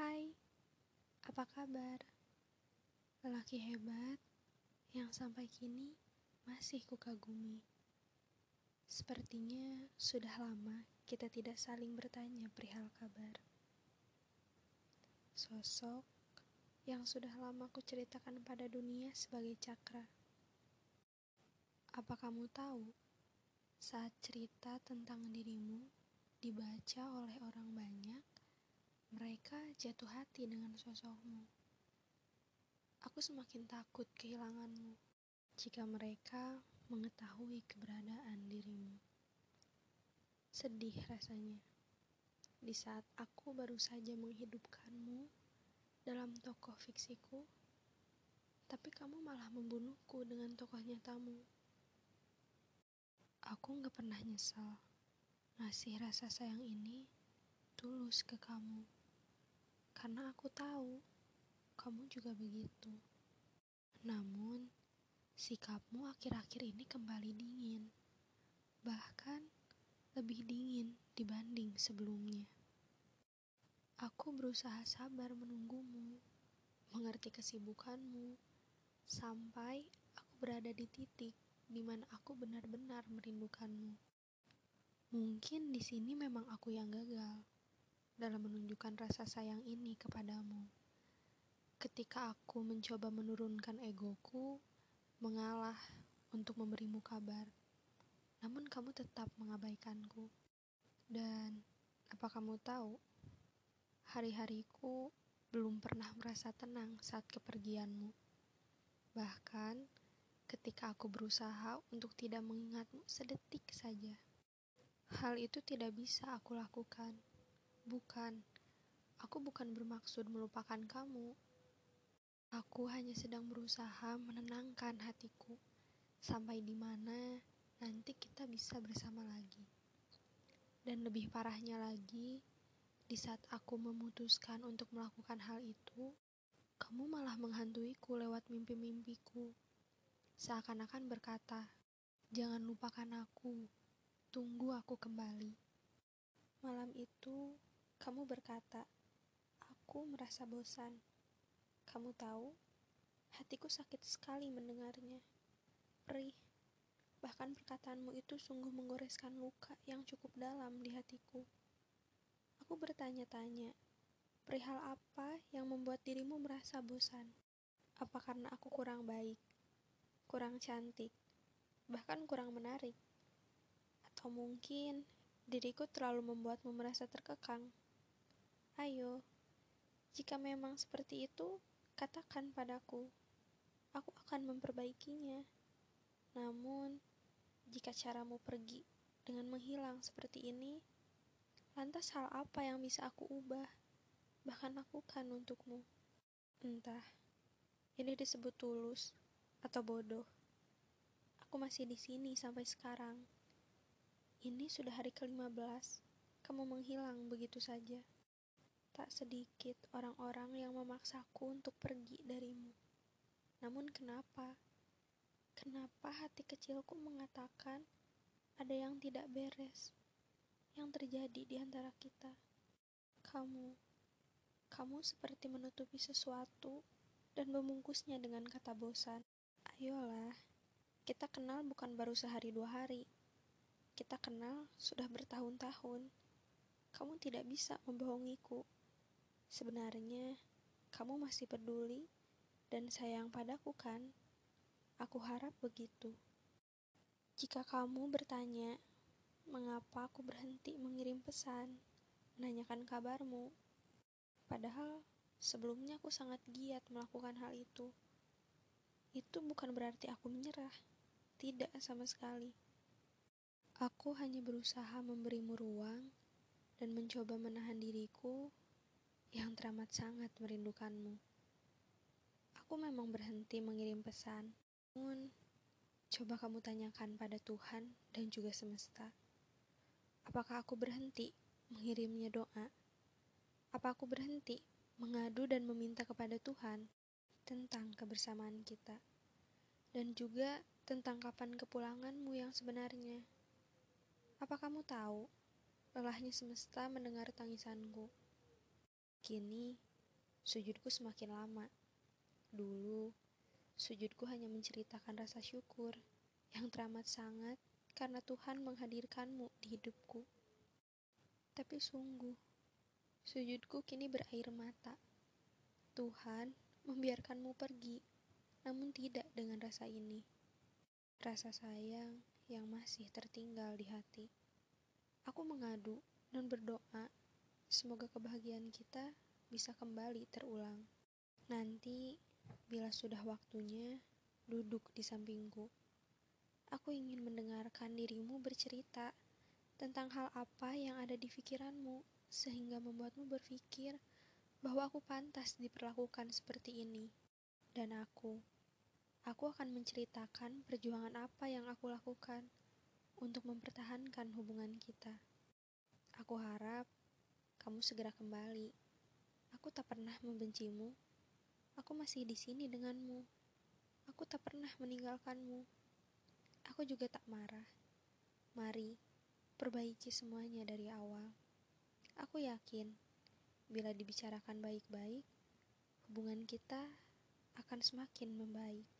Hai, apa kabar? Lelaki hebat yang sampai kini masih kukagumi. Sepertinya sudah lama kita tidak saling bertanya perihal kabar. Sosok yang sudah lama kuceritakan pada dunia sebagai cakra. Apa kamu tahu, saat cerita tentang dirimu dibaca oleh orang banyak, mereka jatuh hati dengan sosokmu. Aku semakin takut kehilanganmu jika mereka mengetahui keberadaan dirimu. Sedih rasanya di saat aku baru saja menghidupkanmu dalam tokoh fiksiku, tapi kamu malah membunuhku dengan tokoh nyatamu. Aku gak pernah nyesal ngasih rasa sayang ini tulus ke kamu, karena aku tahu kamu juga begitu. Namun, sikapmu akhir-akhir ini kembali dingin, bahkan lebih dingin dibanding sebelumnya. Aku berusaha sabar menunggumu, mengerti kesibukanmu, sampai aku berada di titik di mana aku benar-benar merindukanmu. Mungkin di sini memang aku yang gagal dalam menunjukkan rasa sayang ini kepadamu. Ketika aku mencoba menurunkan egoku, mengalah untuk memberimu kabar. Namun kamu tetap mengabaikanku. Dan apa kamu tahu? Hari-hariku belum pernah merasa tenang saat kepergianmu. Bahkan ketika aku berusaha untuk tidak mengingatmu sedetik saja. Hal itu tidak bisa aku lakukan. Bukan, aku bukan bermaksud melupakan kamu. Aku hanya sedang berusaha menenangkan hatiku sampai di mana nanti kita bisa bersama lagi. Dan lebih parahnya lagi, di saat aku memutuskan untuk melakukan hal itu, kamu malah menghantuiku lewat mimpi-mimpiku. Seakan-akan berkata, "Jangan lupakan aku, tunggu aku kembali." Malam itu, kamu berkata, "Aku merasa bosan." Kamu tahu, hatiku sakit sekali mendengarnya. Perih. Bahkan perkataanmu itu sungguh menggoreskan luka yang cukup dalam di hatiku. Aku bertanya-tanya, perihal apa yang membuat dirimu merasa bosan? Apa karena aku kurang baik, kurang cantik, bahkan kurang menarik? Atau mungkin diriku terlalu membuatmu merasa terkekang? Ayo, jika memang seperti itu, Katakan padaku, aku akan memperbaikinya. Namun, jika caramu pergi dengan menghilang seperti ini, lantas hal apa yang bisa aku ubah, bahkan lakukan untukmu? Entah, ini disebut tulus atau bodoh. Aku masih di sini sampai sekarang. Ini sudah hari ke-15, kamu menghilang begitu saja. Tak sedikit orang-orang yang memaksaku untuk pergi darimu. Namun kenapa? Kenapa hati kecilku mengatakan ada yang tidak beres yang terjadi di antara kita? Kamu, kamu seperti menutupi sesuatu dan membungkusnya dengan kata bosan. Ayolah, kita kenal bukan baru sehari dua hari. Kita kenal sudah bertahun-tahun. Kamu tidak bisa membohongiku. Sebenarnya, kamu masih peduli dan sayang padaku kan? Aku harap begitu. Jika kamu bertanya, mengapa aku berhenti mengirim pesan, menanyakan kabarmu, padahal sebelumnya aku sangat giat melakukan hal itu. Itu bukan berarti aku menyerah, tidak sama sekali. Aku hanya berusaha memberimu ruang dan mencoba menahan diriku yang teramat sangat merindukanmu. Aku memang berhenti mengirim pesan, namun coba kamu tanyakan pada Tuhan dan juga semesta. Apakah aku berhenti mengirimnya doa? Apa aku berhenti mengadu dan meminta kepada Tuhan tentang kebersamaan kita? Dan juga tentang kapan kepulanganmu yang sebenarnya. Apa kamu tahu, lelahnya semesta mendengar tangisanku? Kini sujudku semakin lama. Dulu, sujudku hanya menceritakan rasa syukur yang teramat sangat karena Tuhan menghadirkanmu di hidupku. Tapi sungguh, sujudku kini berair mata. Tuhan membiarkanmu pergi, namun tidak dengan rasa ini. Rasa sayang yang masih tertinggal di hati. Aku mengadu dan berdoa, semoga kebahagiaan kita bisa kembali terulang. Nanti, bila sudah waktunya, duduk di sampingku. Aku ingin mendengarkan dirimu bercerita tentang hal apa yang ada di pikiranmu, sehingga membuatmu berpikir bahwa aku pantas diperlakukan seperti ini. Dan aku Aku akan menceritakan perjuangan apa yang aku lakukan untuk mempertahankan hubungan kita. Aku harap kamu segera kembali. Aku tak pernah membencimu. Aku masih di sini denganmu. Aku tak pernah meninggalkanmu. Aku juga tak marah. Mari, perbaiki semuanya dari awal. Aku yakin, bila dibicarakan baik-baik, hubungan kita akan semakin membaik.